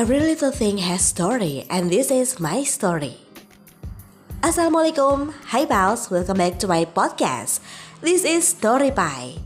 Every little thing has story and this is my story. Assalamualaikum, hai pals, welcome back to my podcast. This is Story Pie.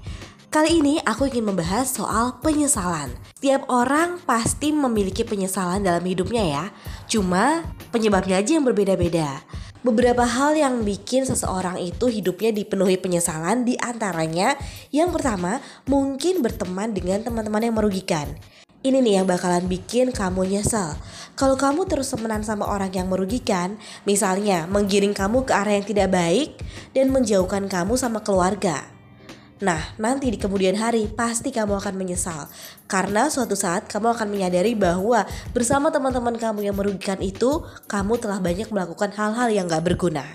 Kali ini aku ingin membahas soal penyesalan. Setiap orang pasti memiliki penyesalan dalam hidupnya ya. Cuma penyebabnya aja yang berbeda-beda. Beberapa hal yang bikin seseorang itu hidupnya dipenuhi penyesalan di antaranya yang pertama mungkin berteman dengan teman-teman yang merugikan. Ini nih yang bakalan bikin kamu nyesel. Kalau kamu terus temenan sama orang yang merugikan, misalnya menggiring kamu ke arah yang tidak baik dan menjauhkan kamu sama keluarga. Nah, nanti di kemudian hari pasti kamu akan menyesal karena suatu saat kamu akan menyadari bahwa bersama teman-teman kamu yang merugikan itu, kamu telah banyak melakukan hal-hal yang gak berguna.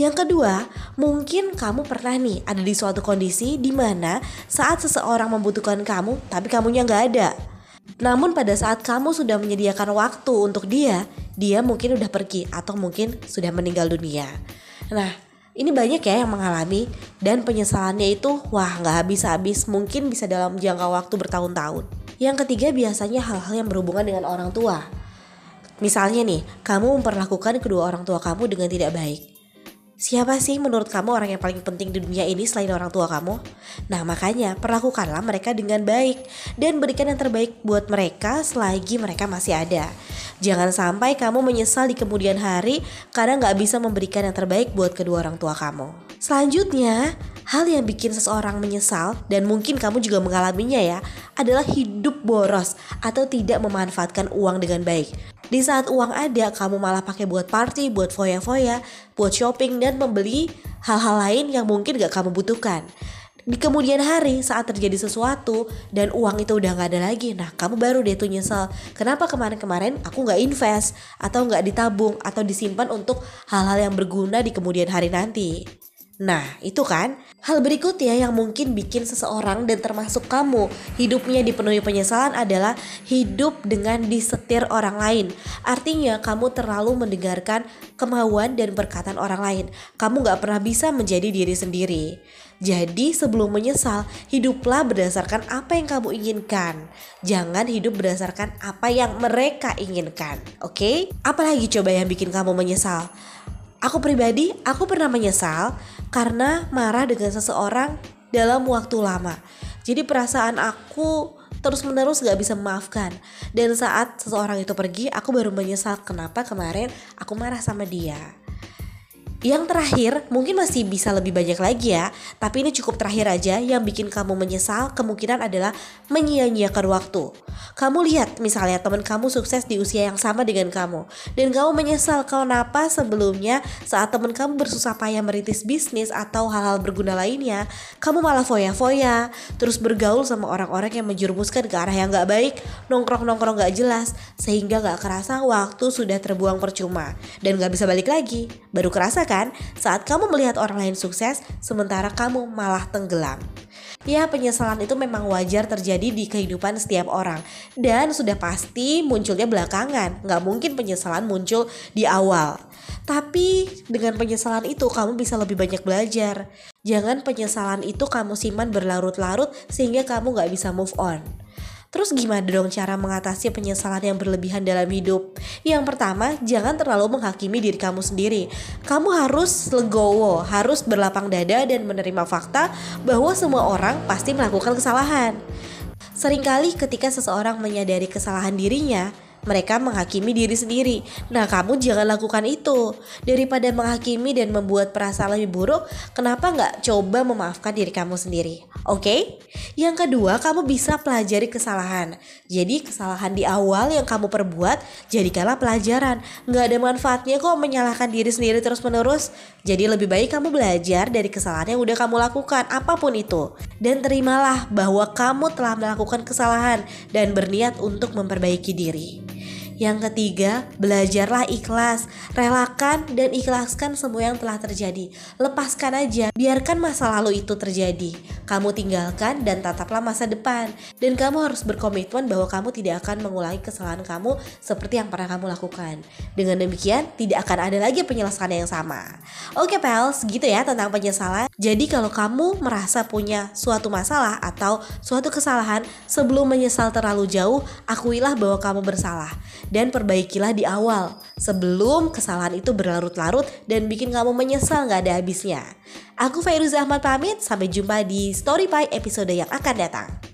Yang kedua, mungkin kamu pernah nih ada di suatu kondisi di mana saat seseorang membutuhkan kamu, tapi kamunya nggak ada. Namun pada saat kamu sudah menyediakan waktu untuk dia, dia mungkin udah pergi atau mungkin sudah meninggal dunia. Nah, ini banyak ya yang mengalami dan penyesalannya itu wah nggak habis-habis mungkin bisa dalam jangka waktu bertahun-tahun. Yang ketiga biasanya hal-hal yang berhubungan dengan orang tua. Misalnya nih, kamu memperlakukan kedua orang tua kamu dengan tidak baik. Siapa sih menurut kamu orang yang paling penting di dunia ini selain orang tua kamu? Nah makanya perlakukanlah mereka dengan baik dan berikan yang terbaik buat mereka selagi mereka masih ada. Jangan sampai kamu menyesal di kemudian hari karena nggak bisa memberikan yang terbaik buat kedua orang tua kamu. Selanjutnya, hal yang bikin seseorang menyesal dan mungkin kamu juga mengalaminya ya adalah hidup boros atau tidak memanfaatkan uang dengan baik. Di saat uang ada, kamu malah pakai buat party, buat foya-foya, buat shopping dan membeli hal-hal lain yang mungkin gak kamu butuhkan. Di kemudian hari saat terjadi sesuatu dan uang itu udah gak ada lagi, nah kamu baru deh tuh nyesel. Kenapa kemarin-kemarin aku gak invest atau gak ditabung atau disimpan untuk hal-hal yang berguna di kemudian hari nanti. Nah, itu kan hal berikutnya yang mungkin bikin seseorang dan termasuk kamu hidupnya dipenuhi penyesalan adalah hidup dengan disetir orang lain. Artinya kamu terlalu mendengarkan kemauan dan perkataan orang lain. Kamu gak pernah bisa menjadi diri sendiri. Jadi sebelum menyesal, hiduplah berdasarkan apa yang kamu inginkan. Jangan hidup berdasarkan apa yang mereka inginkan. Oke? Okay? Apalagi coba yang bikin kamu menyesal? Aku pribadi, aku pernah menyesal karena marah dengan seseorang dalam waktu lama. Jadi perasaan aku terus menerus gak bisa memaafkan. Dan saat seseorang itu pergi, aku baru menyesal kenapa kemarin aku marah sama dia. Yang terakhir, mungkin masih bisa lebih banyak lagi ya, tapi ini cukup terakhir aja yang bikin kamu menyesal kemungkinan adalah menyia-nyiakan waktu. Kamu lihat misalnya teman kamu sukses di usia yang sama dengan kamu dan kamu menyesal kenapa sebelumnya saat teman kamu bersusah payah merintis bisnis atau hal-hal berguna lainnya, kamu malah foya-foya, terus bergaul sama orang-orang yang menjerumuskan ke arah yang gak baik, nongkrong-nongkrong gak jelas, sehingga gak kerasa waktu sudah terbuang percuma dan gak bisa balik lagi. Baru kerasa kan? Saat kamu melihat orang lain sukses sementara kamu malah tenggelam. Ya penyesalan itu memang wajar terjadi di kehidupan setiap orang. Dan sudah pasti munculnya belakangan. Nggak mungkin penyesalan muncul di awal. Tapi dengan penyesalan itu kamu bisa lebih banyak belajar. Jangan penyesalan itu kamu simpan berlarut-larut sehingga kamu nggak bisa move on Terus gimana dong cara mengatasi penyesalan yang berlebihan dalam hidup? Yang pertama, jangan terlalu menghakimi diri kamu sendiri. Kamu harus legowo, harus berlapang dada dan menerima fakta bahwa semua orang pasti melakukan kesalahan. Seringkali ketika seseorang menyadari kesalahan dirinya, mereka menghakimi diri sendiri. Nah, kamu jangan lakukan itu. Daripada menghakimi dan membuat perasaan lebih buruk, kenapa nggak coba memaafkan diri kamu sendiri? Oke? Okay? Yang kedua, kamu bisa pelajari kesalahan. Jadi, kesalahan di awal yang kamu perbuat, jadikanlah pelajaran. Nggak ada manfaatnya kok menyalahkan diri sendiri terus-menerus. Jadi, lebih baik kamu belajar dari kesalahan yang udah kamu lakukan, apa pun itu. Dan terimalah bahwa kamu telah melakukan kesalahan dan berniat untuk memperbaiki diri. Yang ketiga, belajarlah ikhlas. Relakan dan ikhlaskan semua yang telah terjadi. Lepaskan aja, biarkan masa lalu itu terjadi. Kamu tinggalkan dan tataplah masa depan. Dan kamu harus berkomitmen bahwa kamu tidak akan mengulangi kesalahan kamu seperti yang pernah kamu lakukan. Dengan demikian, tidak akan ada lagi penyelesaian yang sama. Oke, pals, gitu ya tentang penyesalan. Jadi kalau kamu merasa punya suatu masalah atau suatu kesalahan sebelum menyesal terlalu jauh, akuilah bahwa kamu bersalah dan perbaikilah di awal sebelum kesalahan itu berlarut-larut dan bikin kamu menyesal gak ada habisnya. Aku Fairuz Ahmad pamit, sampai jumpa di Story Pie episode yang akan datang.